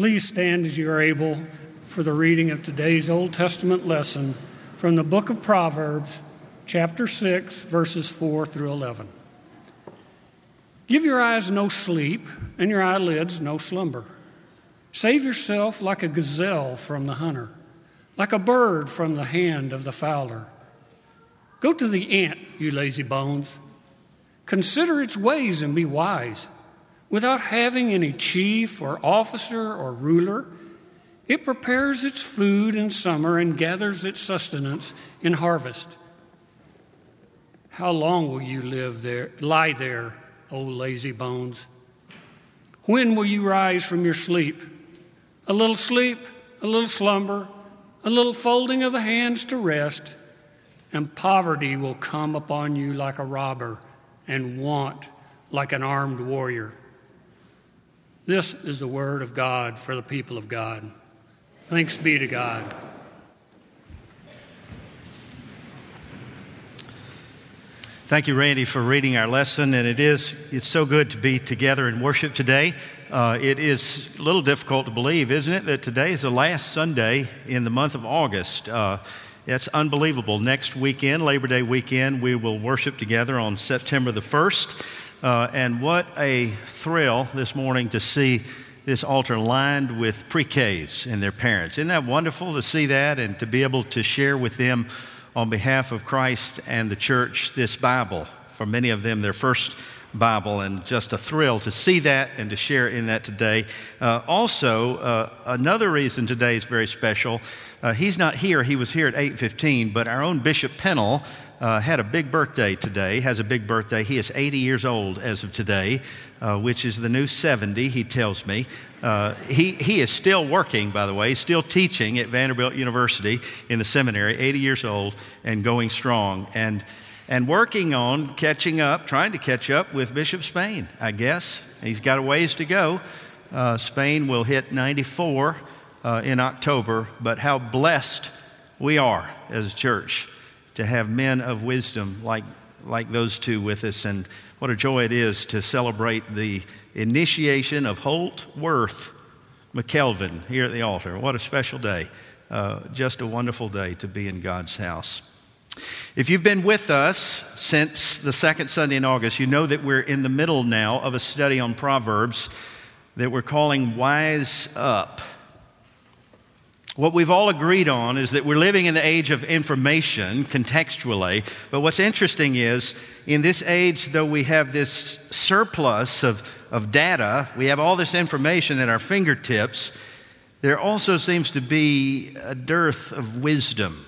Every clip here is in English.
Please stand as you are able for the reading of today's Old Testament lesson from the book of Proverbs, chapter 6, verses 4 through 11. Give your eyes no sleep, and your eyelids no slumber. Save yourself like a gazelle from the hunter, like a bird from the hand of the fowler. Go to the ant, you lazy bones. Consider its ways and be wise. Without having any chief or officer or ruler, it prepares its food in summer and gathers its sustenance in harvest. How long will you live there, lie there, O lazy bones? When will you rise from your sleep? A little sleep, a little slumber, a little folding of the hands to rest, and poverty will come upon you like a robber, and want like an armed warrior. This is the word of God for the people of God. Thanks be to God. Thank you, Randy, for reading our lesson. And it is, it's so good to be together in worship today. Uh, it is a little difficult to believe, isn't it, that today is the last Sunday in the month of August. Uh, it's unbelievable. Next weekend, Labor Day weekend, we will worship together on September the 1st. Uh, and what a thrill this morning to see this altar lined with pre Ks and their parents. Isn't that wonderful to see that and to be able to share with them on behalf of Christ and the church this Bible? For many of them, their first Bible, and just a thrill to see that and to share in that today. Uh, also, uh, another reason today is very special. Uh, he's not here; he was here at 8:15. But our own Bishop Pennel uh, had a big birthday today. Has a big birthday. He is 80 years old as of today, uh, which is the new 70. He tells me. Uh, he, he is still working, by the way, still teaching at Vanderbilt University in the seminary, 80 years old and going strong. And and working on catching up, trying to catch up with Bishop Spain, I guess. He's got a ways to go. Uh, Spain will hit 94 uh, in October, but how blessed we are as a church to have men of wisdom like, like those two with us. And what a joy it is to celebrate the initiation of Holt Worth McKelvin here at the altar. What a special day. Uh, just a wonderful day to be in God's house. If you've been with us since the second Sunday in August, you know that we're in the middle now of a study on Proverbs that we're calling Wise Up. What we've all agreed on is that we're living in the age of information contextually. But what's interesting is, in this age, though we have this surplus of, of data, we have all this information at our fingertips, there also seems to be a dearth of wisdom.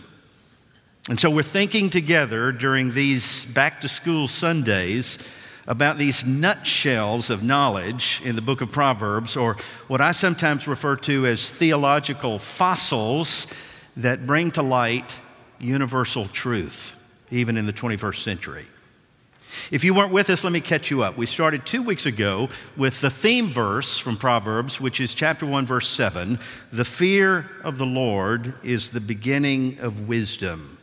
And so we're thinking together during these back to school Sundays about these nutshells of knowledge in the book of Proverbs, or what I sometimes refer to as theological fossils that bring to light universal truth, even in the 21st century. If you weren't with us, let me catch you up. We started two weeks ago with the theme verse from Proverbs, which is chapter 1, verse 7. The fear of the Lord is the beginning of wisdom.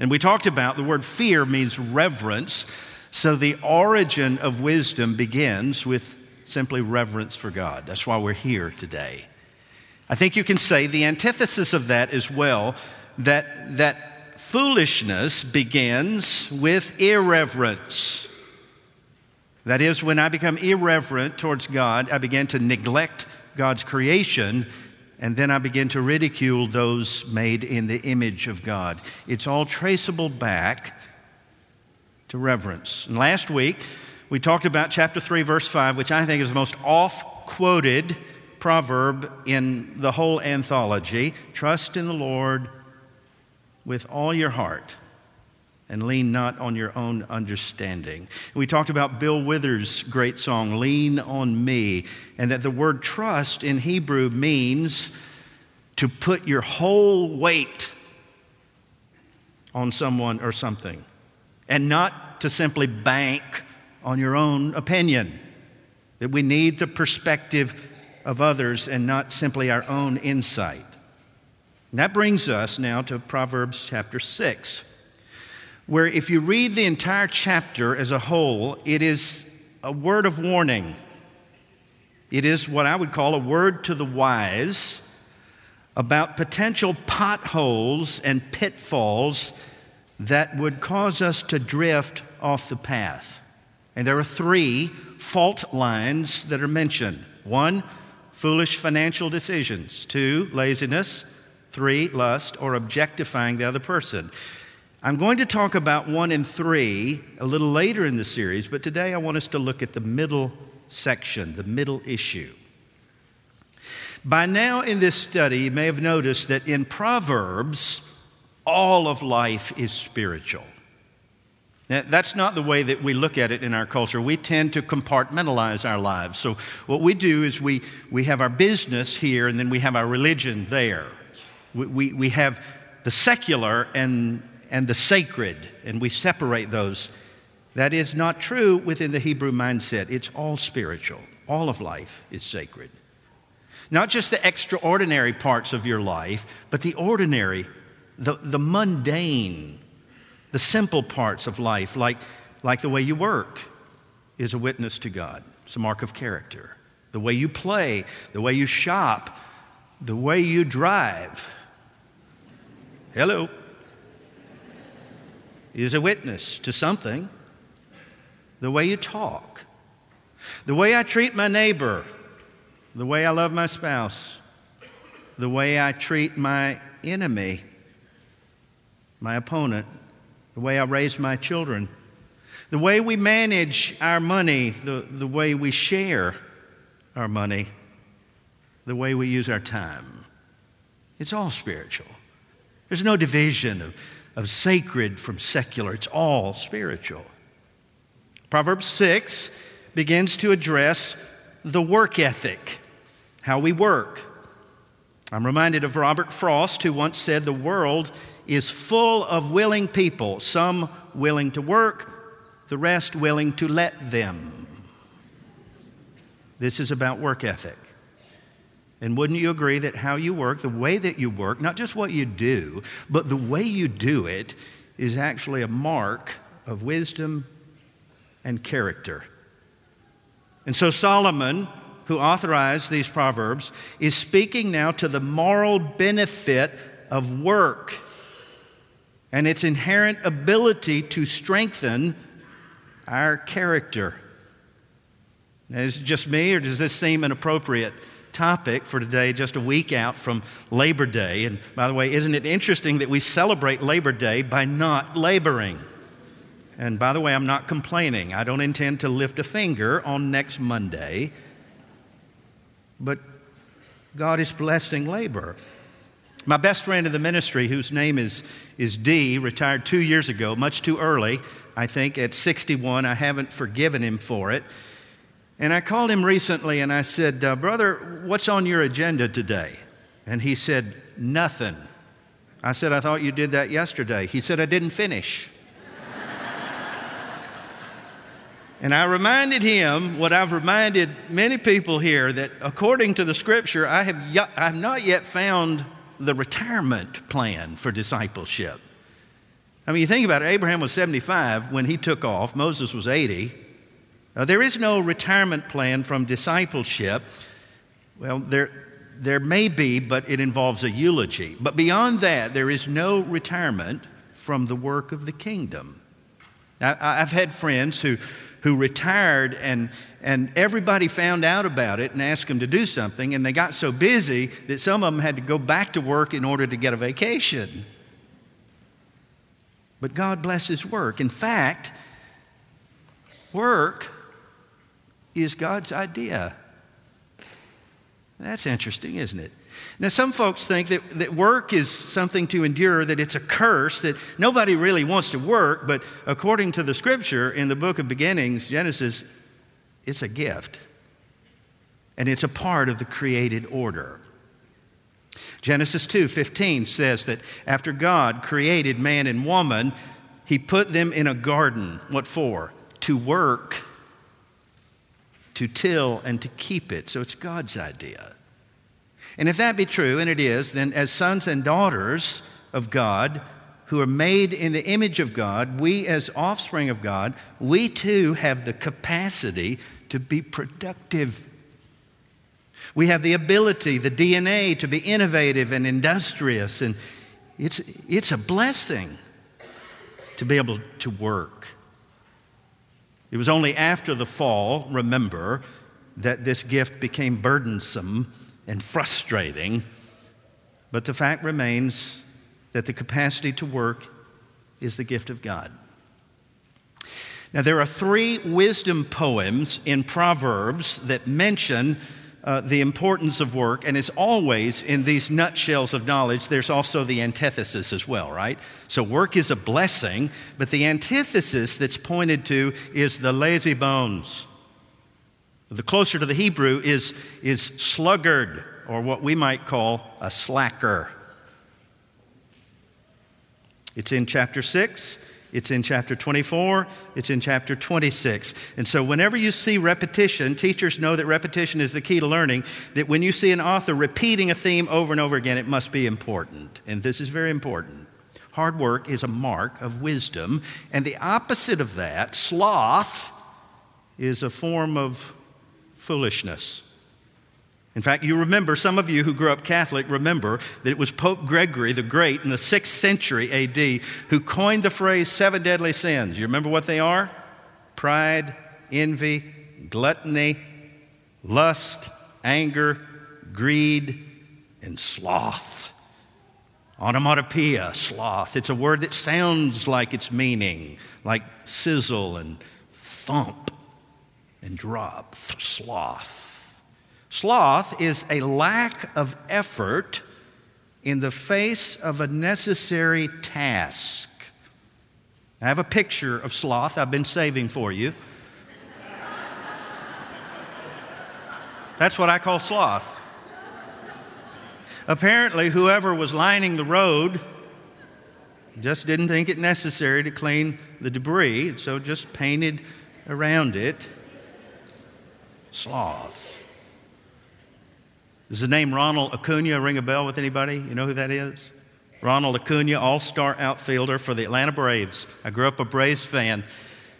And we talked about the word fear means reverence. So the origin of wisdom begins with simply reverence for God. That's why we're here today. I think you can say the antithesis of that as well that, that foolishness begins with irreverence. That is, when I become irreverent towards God, I begin to neglect God's creation and then I begin to ridicule those made in the image of God. It's all traceable back to reverence. And last week, we talked about chapter 3, verse 5, which I think is the most oft quoted proverb in the whole anthology Trust in the Lord with all your heart and lean not on your own understanding. We talked about Bill Withers' great song, Lean on Me, and that the word trust in Hebrew means to put your whole weight on someone or something, and not to simply bank on your own opinion. That we need the perspective of others and not simply our own insight. And that brings us now to Proverbs chapter 6 where if you read the entire chapter as a whole, it is a word of warning. It is what I would call a word to the wise about potential potholes and pitfalls that would cause us to drift off the path. And there are three fault lines that are mentioned one, foolish financial decisions, two, laziness, three, lust, or objectifying the other person. I'm going to talk about one and three a little later in the series, but today I want us to look at the middle section, the middle issue. By now in this study, you may have noticed that in Proverbs, all of life is spiritual. Now, that's not the way that we look at it in our culture. We tend to compartmentalize our lives. So, what we do is we, we have our business here and then we have our religion there. We, we, we have the secular and, and the sacred, and we separate those. That is not true within the Hebrew mindset. It's all spiritual, all of life is sacred. Not just the extraordinary parts of your life, but the ordinary, the, the mundane, the simple parts of life, like, like the way you work, is a witness to God. It's a mark of character. The way you play, the way you shop, the way you drive. Hello. Is a witness to something. The way you talk, the way I treat my neighbor, the way I love my spouse, the way I treat my enemy, my opponent, the way I raise my children, the way we manage our money, the, the way we share our money, the way we use our time. It's all spiritual. There's no division of, of sacred from secular, it's all spiritual. Proverbs 6 begins to address the work ethic how we work. I'm reminded of Robert Frost, who once said, The world is full of willing people, some willing to work, the rest willing to let them. This is about work ethic. And wouldn't you agree that how you work, the way that you work, not just what you do, but the way you do it, is actually a mark of wisdom and character? And so Solomon who authorized these proverbs, is speaking now to the moral benefit of work and its inherent ability to strengthen our character. Now, is it just me, or does this seem an appropriate topic for today, just a week out from Labor Day? And by the way, isn't it interesting that we celebrate Labor Day by not laboring? And by the way, I'm not complaining. I don't intend to lift a finger on next Monday but God is blessing labor. My best friend in the ministry, whose name is, is Dee, retired two years ago, much too early, I think, at 61. I haven't forgiven him for it. And I called him recently and I said, uh, Brother, what's on your agenda today? And he said, Nothing. I said, I thought you did that yesterday. He said, I didn't finish. And I reminded him what I've reminded many people here that according to the scripture, I have, y- I have not yet found the retirement plan for discipleship. I mean, you think about it, Abraham was 75 when he took off, Moses was 80. Uh, there is no retirement plan from discipleship. Well, there, there may be, but it involves a eulogy. But beyond that, there is no retirement from the work of the kingdom. I've had friends who who retired and, and everybody found out about it and asked them to do something, and they got so busy that some of them had to go back to work in order to get a vacation. But God blesses work. In fact, work is God's idea. That's interesting, isn't it? Now, some folks think that, that work is something to endure, that it's a curse, that nobody really wants to work, but according to the scripture in the book of beginnings, Genesis, it's a gift. And it's a part of the created order. Genesis 2:15 says that after God created man and woman, he put them in a garden. What for? To work, to till and to keep it. So it's God's idea. And if that be true, and it is, then as sons and daughters of God, who are made in the image of God, we as offspring of God, we too have the capacity to be productive. We have the ability, the DNA to be innovative and industrious, and it's, it's a blessing to be able to work. It was only after the fall, remember, that this gift became burdensome and frustrating. But the fact remains that the capacity to work is the gift of God. Now, there are three wisdom poems in Proverbs that mention uh, the importance of work, and as always in these nutshells of knowledge, there's also the antithesis as well, right? So, work is a blessing, but the antithesis that's pointed to is the lazy bones. The closer to the Hebrew is, is sluggard, or what we might call a slacker. It's in chapter 6. It's in chapter 24, it's in chapter 26. And so, whenever you see repetition, teachers know that repetition is the key to learning. That when you see an author repeating a theme over and over again, it must be important. And this is very important. Hard work is a mark of wisdom. And the opposite of that, sloth, is a form of foolishness. In fact, you remember, some of you who grew up Catholic remember that it was Pope Gregory the Great in the 6th century AD who coined the phrase seven deadly sins. You remember what they are? Pride, envy, gluttony, lust, anger, greed, and sloth. Onomatopoeia, sloth. It's a word that sounds like its meaning, like sizzle and thump and drop. Sloth. Sloth is a lack of effort in the face of a necessary task. I have a picture of sloth I've been saving for you. That's what I call sloth. Apparently, whoever was lining the road just didn't think it necessary to clean the debris, so just painted around it sloth. Does the name Ronald Acuna ring a bell with anybody? You know who that is? Ronald Acuna, all star outfielder for the Atlanta Braves. I grew up a Braves fan.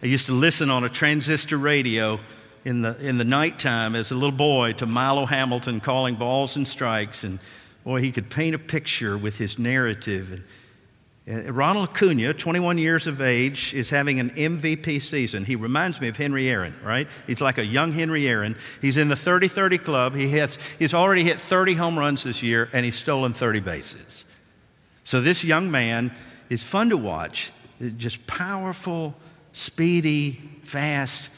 I used to listen on a transistor radio in the, in the nighttime as a little boy to Milo Hamilton calling balls and strikes. And boy, he could paint a picture with his narrative. And Uh, Ronald Acuna, 21 years of age, is having an MVP season. He reminds me of Henry Aaron, right? He's like a young Henry Aaron. He's in the 30 30 club. He has, he's already hit 30 home runs this year, and he's stolen 30 bases. So this young man is fun to watch, uh, just powerful, speedy, fast.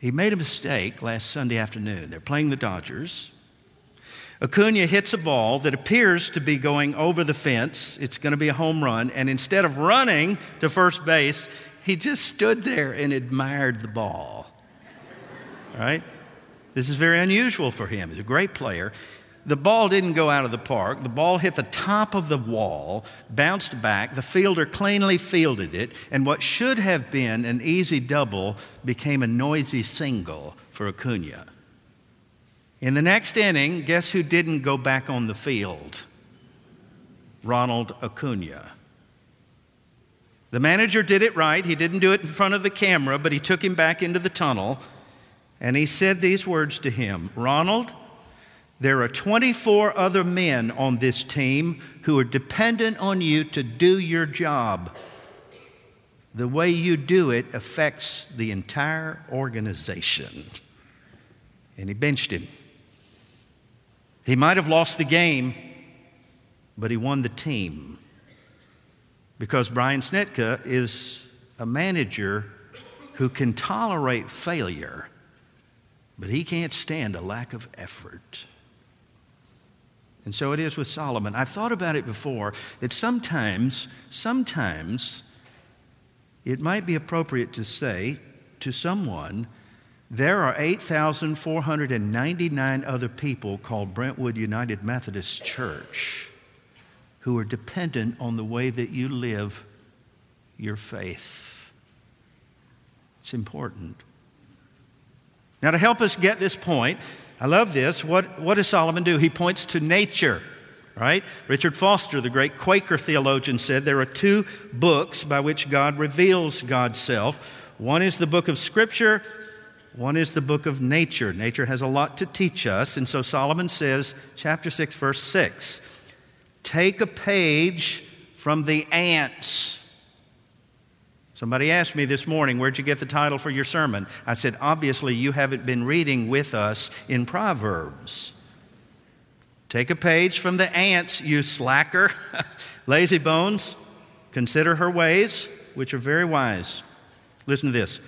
He made a mistake last Sunday afternoon. They're playing the Dodgers. Acuna hits a ball that appears to be going over the fence. It's going to be a home run. And instead of running to first base, he just stood there and admired the ball. Right? This is very unusual for him. He's a great player. The ball didn't go out of the park. The ball hit the top of the wall, bounced back. The fielder cleanly fielded it, and what should have been an easy double became a noisy single for Acuna. In the next inning, guess who didn't go back on the field? Ronald Acuna. The manager did it right. He didn't do it in front of the camera, but he took him back into the tunnel and he said these words to him Ronald, there are 24 other men on this team who are dependent on you to do your job. The way you do it affects the entire organization. And he benched him. He might have lost the game, but he won the team. Because Brian Snitker is a manager who can tolerate failure, but he can't stand a lack of effort. And so it is with Solomon. I've thought about it before that sometimes, sometimes it might be appropriate to say to someone there are 8,499 other people called Brentwood United Methodist Church who are dependent on the way that you live your faith. It's important. Now, to help us get this point, I love this. What, what does Solomon do? He points to nature, right? Richard Foster, the great Quaker theologian, said there are two books by which God reveals God's self. One is the book of Scripture, One is the book of nature. Nature has a lot to teach us. And so Solomon says, chapter 6, verse 6, take a page from the ants. Somebody asked me this morning, Where'd you get the title for your sermon? I said, Obviously, you haven't been reading with us in Proverbs. Take a page from the ants, you slacker, lazy bones. Consider her ways, which are very wise. Listen to this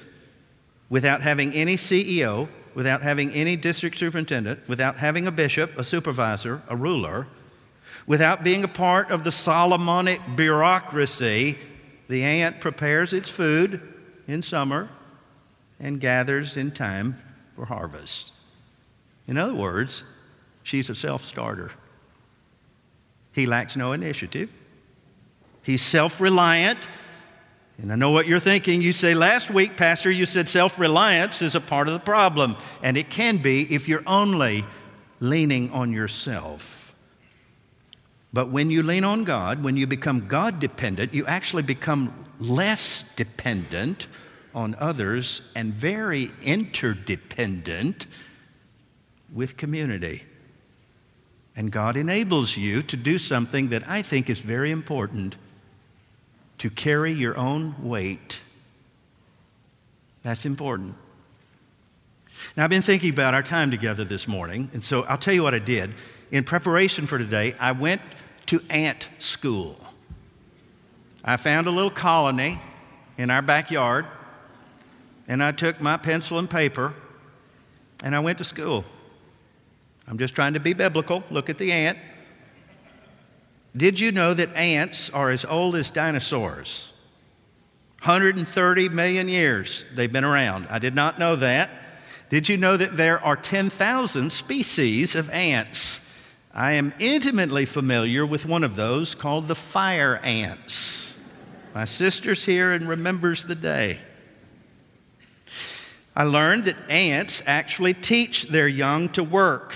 without having any CEO, without having any district superintendent, without having a bishop, a supervisor, a ruler, without being a part of the Solomonic bureaucracy, the ant prepares its food in summer and gathers in time for harvest. In other words, she's a self starter. He lacks no initiative. He's self reliant and I know what you're thinking. You say, last week, Pastor, you said self reliance is a part of the problem. And it can be if you're only leaning on yourself. But when you lean on God, when you become God dependent, you actually become less dependent on others and very interdependent with community. And God enables you to do something that I think is very important to carry your own weight. That's important. Now, I've been thinking about our time together this morning, and so I'll tell you what I did. In preparation for today, I went to ant school. I found a little colony in our backyard, and I took my pencil and paper, and I went to school. I'm just trying to be biblical. Look at the ant. Did you know that ants are as old as dinosaurs? 130 million years they've been around. I did not know that. Did you know that there are 10,000 species of ants? I am intimately familiar with one of those called the fire ants. My sister's here and remembers the day. I learned that ants actually teach their young to work.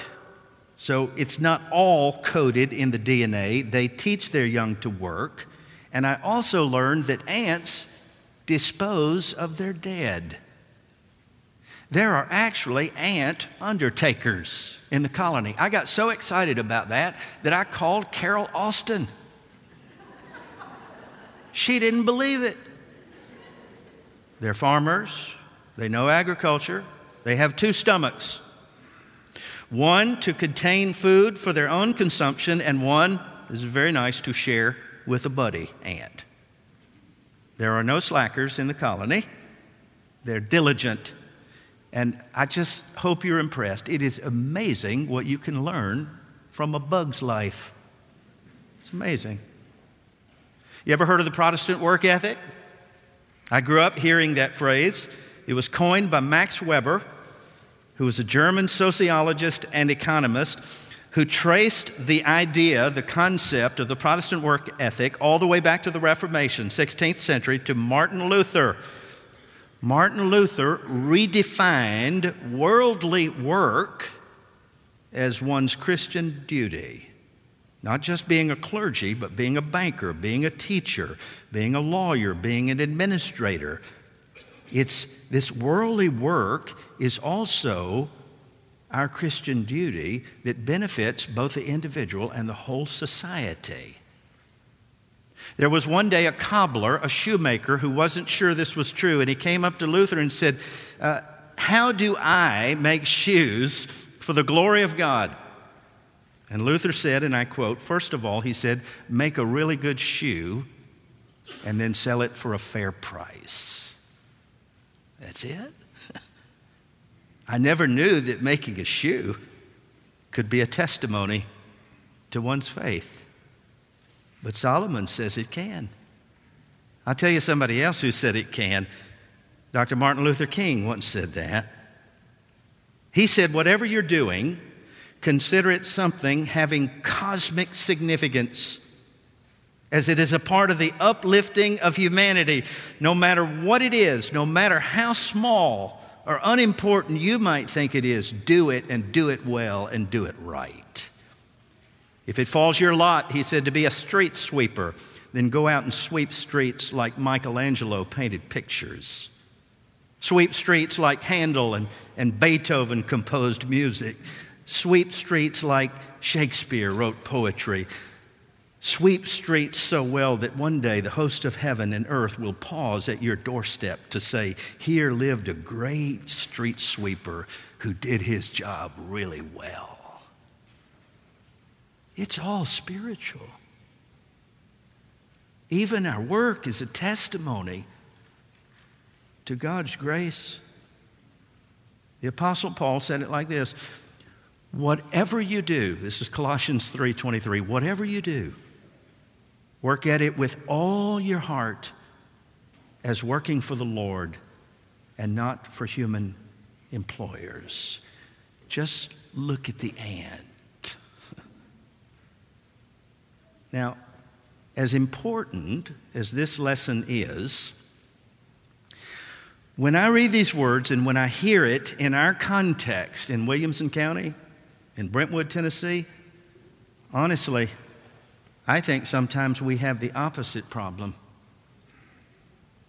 So it's not all coded in the DNA. They teach their young to work. And I also learned that ants dispose of their dead. There are actually ant undertakers in the colony. I got so excited about that that I called Carol Austin. She didn't believe it. They're farmers, they know agriculture, they have two stomachs one to contain food for their own consumption, and one, is very nice, to share with a buddy ant. There are no slackers in the colony, they're diligent. And I just hope you're impressed. It is amazing what you can learn from a bug's life. It's amazing. You ever heard of the Protestant work ethic? I grew up hearing that phrase. It was coined by Max Weber who was a German sociologist and economist who traced the idea, the concept of the Protestant work ethic all the way back to the Reformation, 16th century, to Martin Luther. Martin Luther redefined worldly work as one's Christian duty. Not just being a clergy, but being a banker, being a teacher, being a lawyer, being an administrator, it's this worldly work is also our Christian duty that benefits both the individual and the whole society. There was one day a cobbler, a shoemaker, who wasn't sure this was true, and he came up to Luther and said, uh, How do I make shoes for the glory of God? And Luther said, and I quote, First of all, he said, Make a really good shoe and then sell it for a fair price. That's it? I never knew that making a shoe could be a testimony to one's faith. But Solomon says it can. I'll tell you somebody else who said it can. Dr. Martin Luther King once said that. He said, Whatever you're doing, consider it something having cosmic significance as it is a part of the uplifting of humanity. No matter what it is, no matter how small or unimportant you might think it is, do it and do it well and do it right. If it falls your lot, he said, to be a street sweeper, then go out and sweep streets like Michelangelo painted pictures. Sweep streets like Handel and, and Beethoven composed music. Sweep streets like Shakespeare wrote poetry. Sweep streets so well that one day the host of heaven and earth will pause at your doorstep to say, Here lived a great street sweeper who did his job really well. It's all spiritual. Even our work is a testimony to God's grace. The apostle Paul said it like this, whatever you do, this is Colossians 3:23, whatever you do, work at it with all your heart as working for the Lord and not for human employers. Just look at the ant. now, as important as this lesson is, when I read these words and when I hear it in our context in Williamson County, in Brentwood, Tennessee, honestly, I think sometimes we have the opposite problem.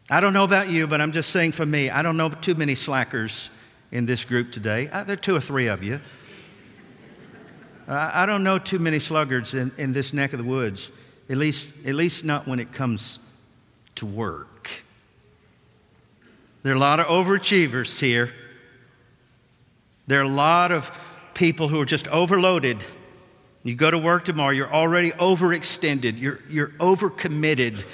I don't know about you, but I'm just saying for me, I don't know too many slackers in this group today. Uh, there are two or three of you. Uh, I don't know too many sluggards in, in this neck of the woods, at least, at least not when it comes to work. There are a lot of overachievers here. There are a lot of people who are just overloaded. You go to work tomorrow, you're already overextended, you're, you're overcommitted,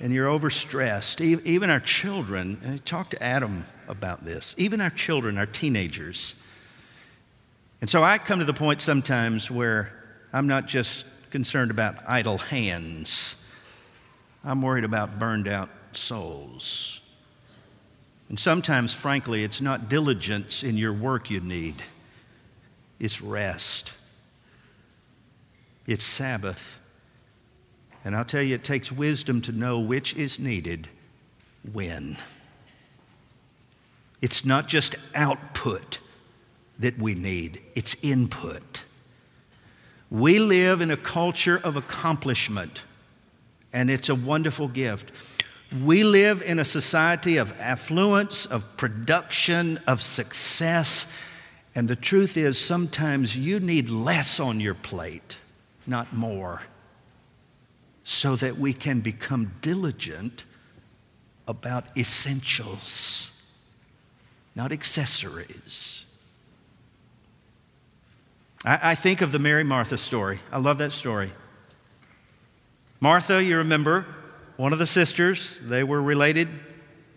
and you're overstressed. Even our children, and I talked to Adam about this, even our children, our teenagers. And so I come to the point sometimes where I'm not just concerned about idle hands, I'm worried about burned out souls. And sometimes, frankly, it's not diligence in your work you need, it's rest, it's Sabbath. And I'll tell you, it takes wisdom to know which is needed when. It's not just output that we need, it's input. We live in a culture of accomplishment, and it's a wonderful gift. We live in a society of affluence, of production, of success. And the truth is, sometimes you need less on your plate, not more, so that we can become diligent about essentials, not accessories. I, I think of the Mary Martha story. I love that story. Martha, you remember, one of the sisters, they were related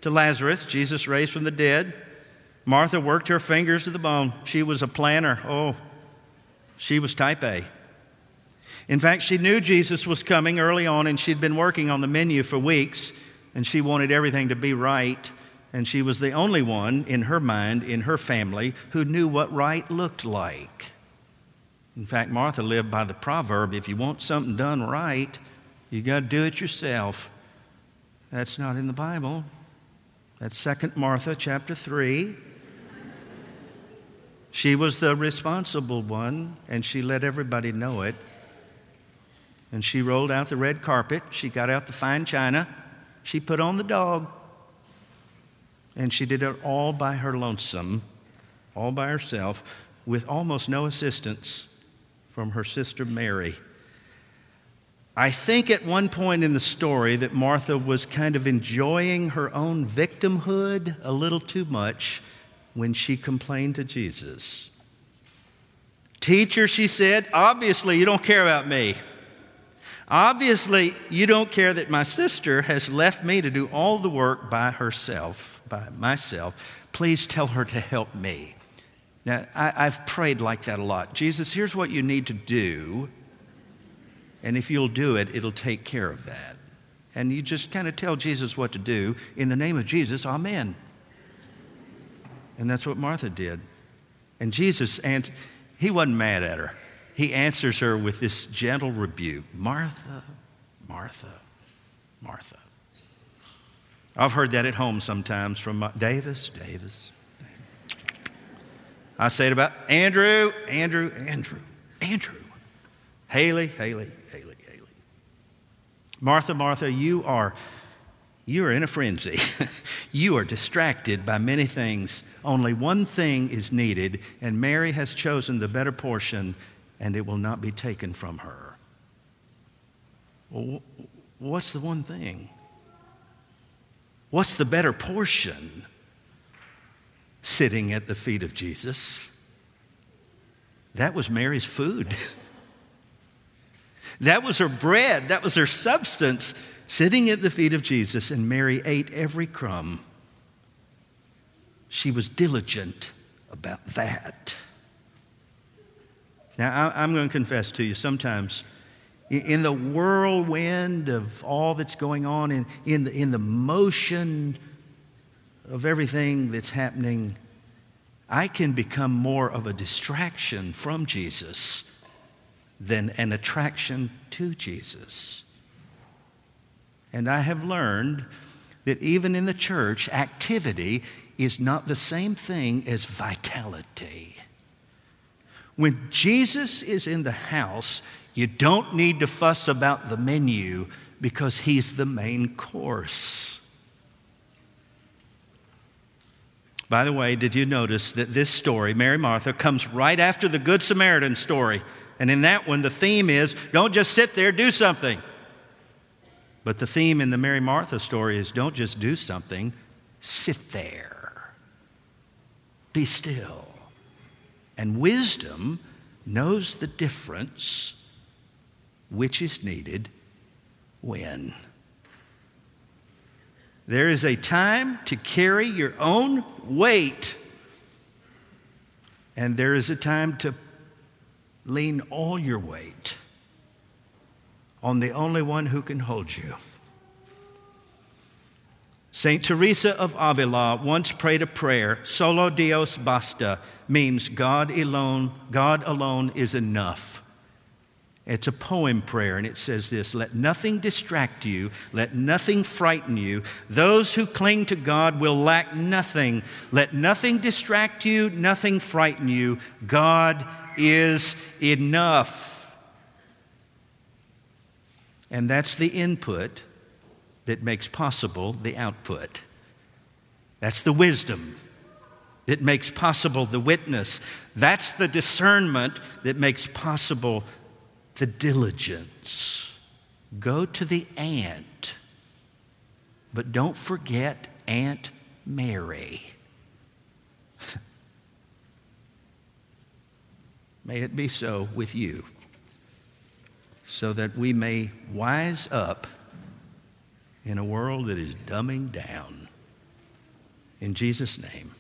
to Lazarus, Jesus raised from the dead. Martha worked her fingers to the bone. She was a planner. Oh, she was type A. In fact, she knew Jesus was coming early on, and she'd been working on the menu for weeks, and she wanted everything to be right. And she was the only one in her mind, in her family, who knew what right looked like. In fact, Martha lived by the proverb if you want something done right, you got to do it yourself. That's not in the Bible. That's 2 Martha chapter 3. She was the responsible one, and she let everybody know it. And she rolled out the red carpet. She got out the fine china. She put on the dog. And she did it all by her lonesome, all by herself, with almost no assistance from her sister Mary. I think at one point in the story that Martha was kind of enjoying her own victimhood a little too much when she complained to Jesus. Teacher, she said, obviously you don't care about me. Obviously, you don't care that my sister has left me to do all the work by herself, by myself. Please tell her to help me. Now, I, have prayed like that a lot. Jesus, here's what you need to do and if you'll do it, it'll take care of that. And you just kind of tell Jesus what to do. In the name of Jesus, amen. And that's what Martha did. And Jesus, and he wasn't mad at her. He answers her with this gentle rebuke Martha, Martha, Martha. I've heard that at home sometimes from my, Davis, Davis. I say it about Andrew, Andrew, Andrew, Andrew, Haley, Haley, Haley, Haley. Martha, Martha, you are, you are in a frenzy. you are distracted by many things. Only one thing is needed, and Mary has chosen the better portion, and it will not be taken from her. Well, what's the one thing? What's the better portion? Sitting at the feet of Jesus. That was Mary's food. that was her bread. That was her substance sitting at the feet of Jesus, and Mary ate every crumb. She was diligent about that. Now, I'm going to confess to you, sometimes in the whirlwind of all that's going on, in, in, the, in the motion of everything that's happening, I can become more of a distraction from Jesus than an attraction to Jesus. And I have learned that even in the church, activity is not the same thing as vitality. When Jesus is in the house, you don't need to fuss about the menu because he's the main course. By the way, did you notice that this story, Mary Martha, comes right after the Good Samaritan story? And in that one, the theme is don't just sit there, do something. But the theme in the Mary Martha story is don't just do something, sit there. Be still. And wisdom knows the difference which is needed when. There is a time to carry your own weight, and there is a time to lean all your weight on the only one who can hold you. St. Teresa of Avila once prayed a prayer, solo Dios basta, means God alone, God alone is enough. It's a poem prayer, and it says this Let nothing distract you, let nothing frighten you. Those who cling to God will lack nothing. Let nothing distract you, nothing frighten you. God is enough. And that's the input that makes possible the output. That's the wisdom that makes possible the witness. That's the discernment that makes possible the diligence. Go to the ant, but don't forget Aunt Mary. May it be so with you so that we may wise up in a world that is dumbing down. In Jesus' name.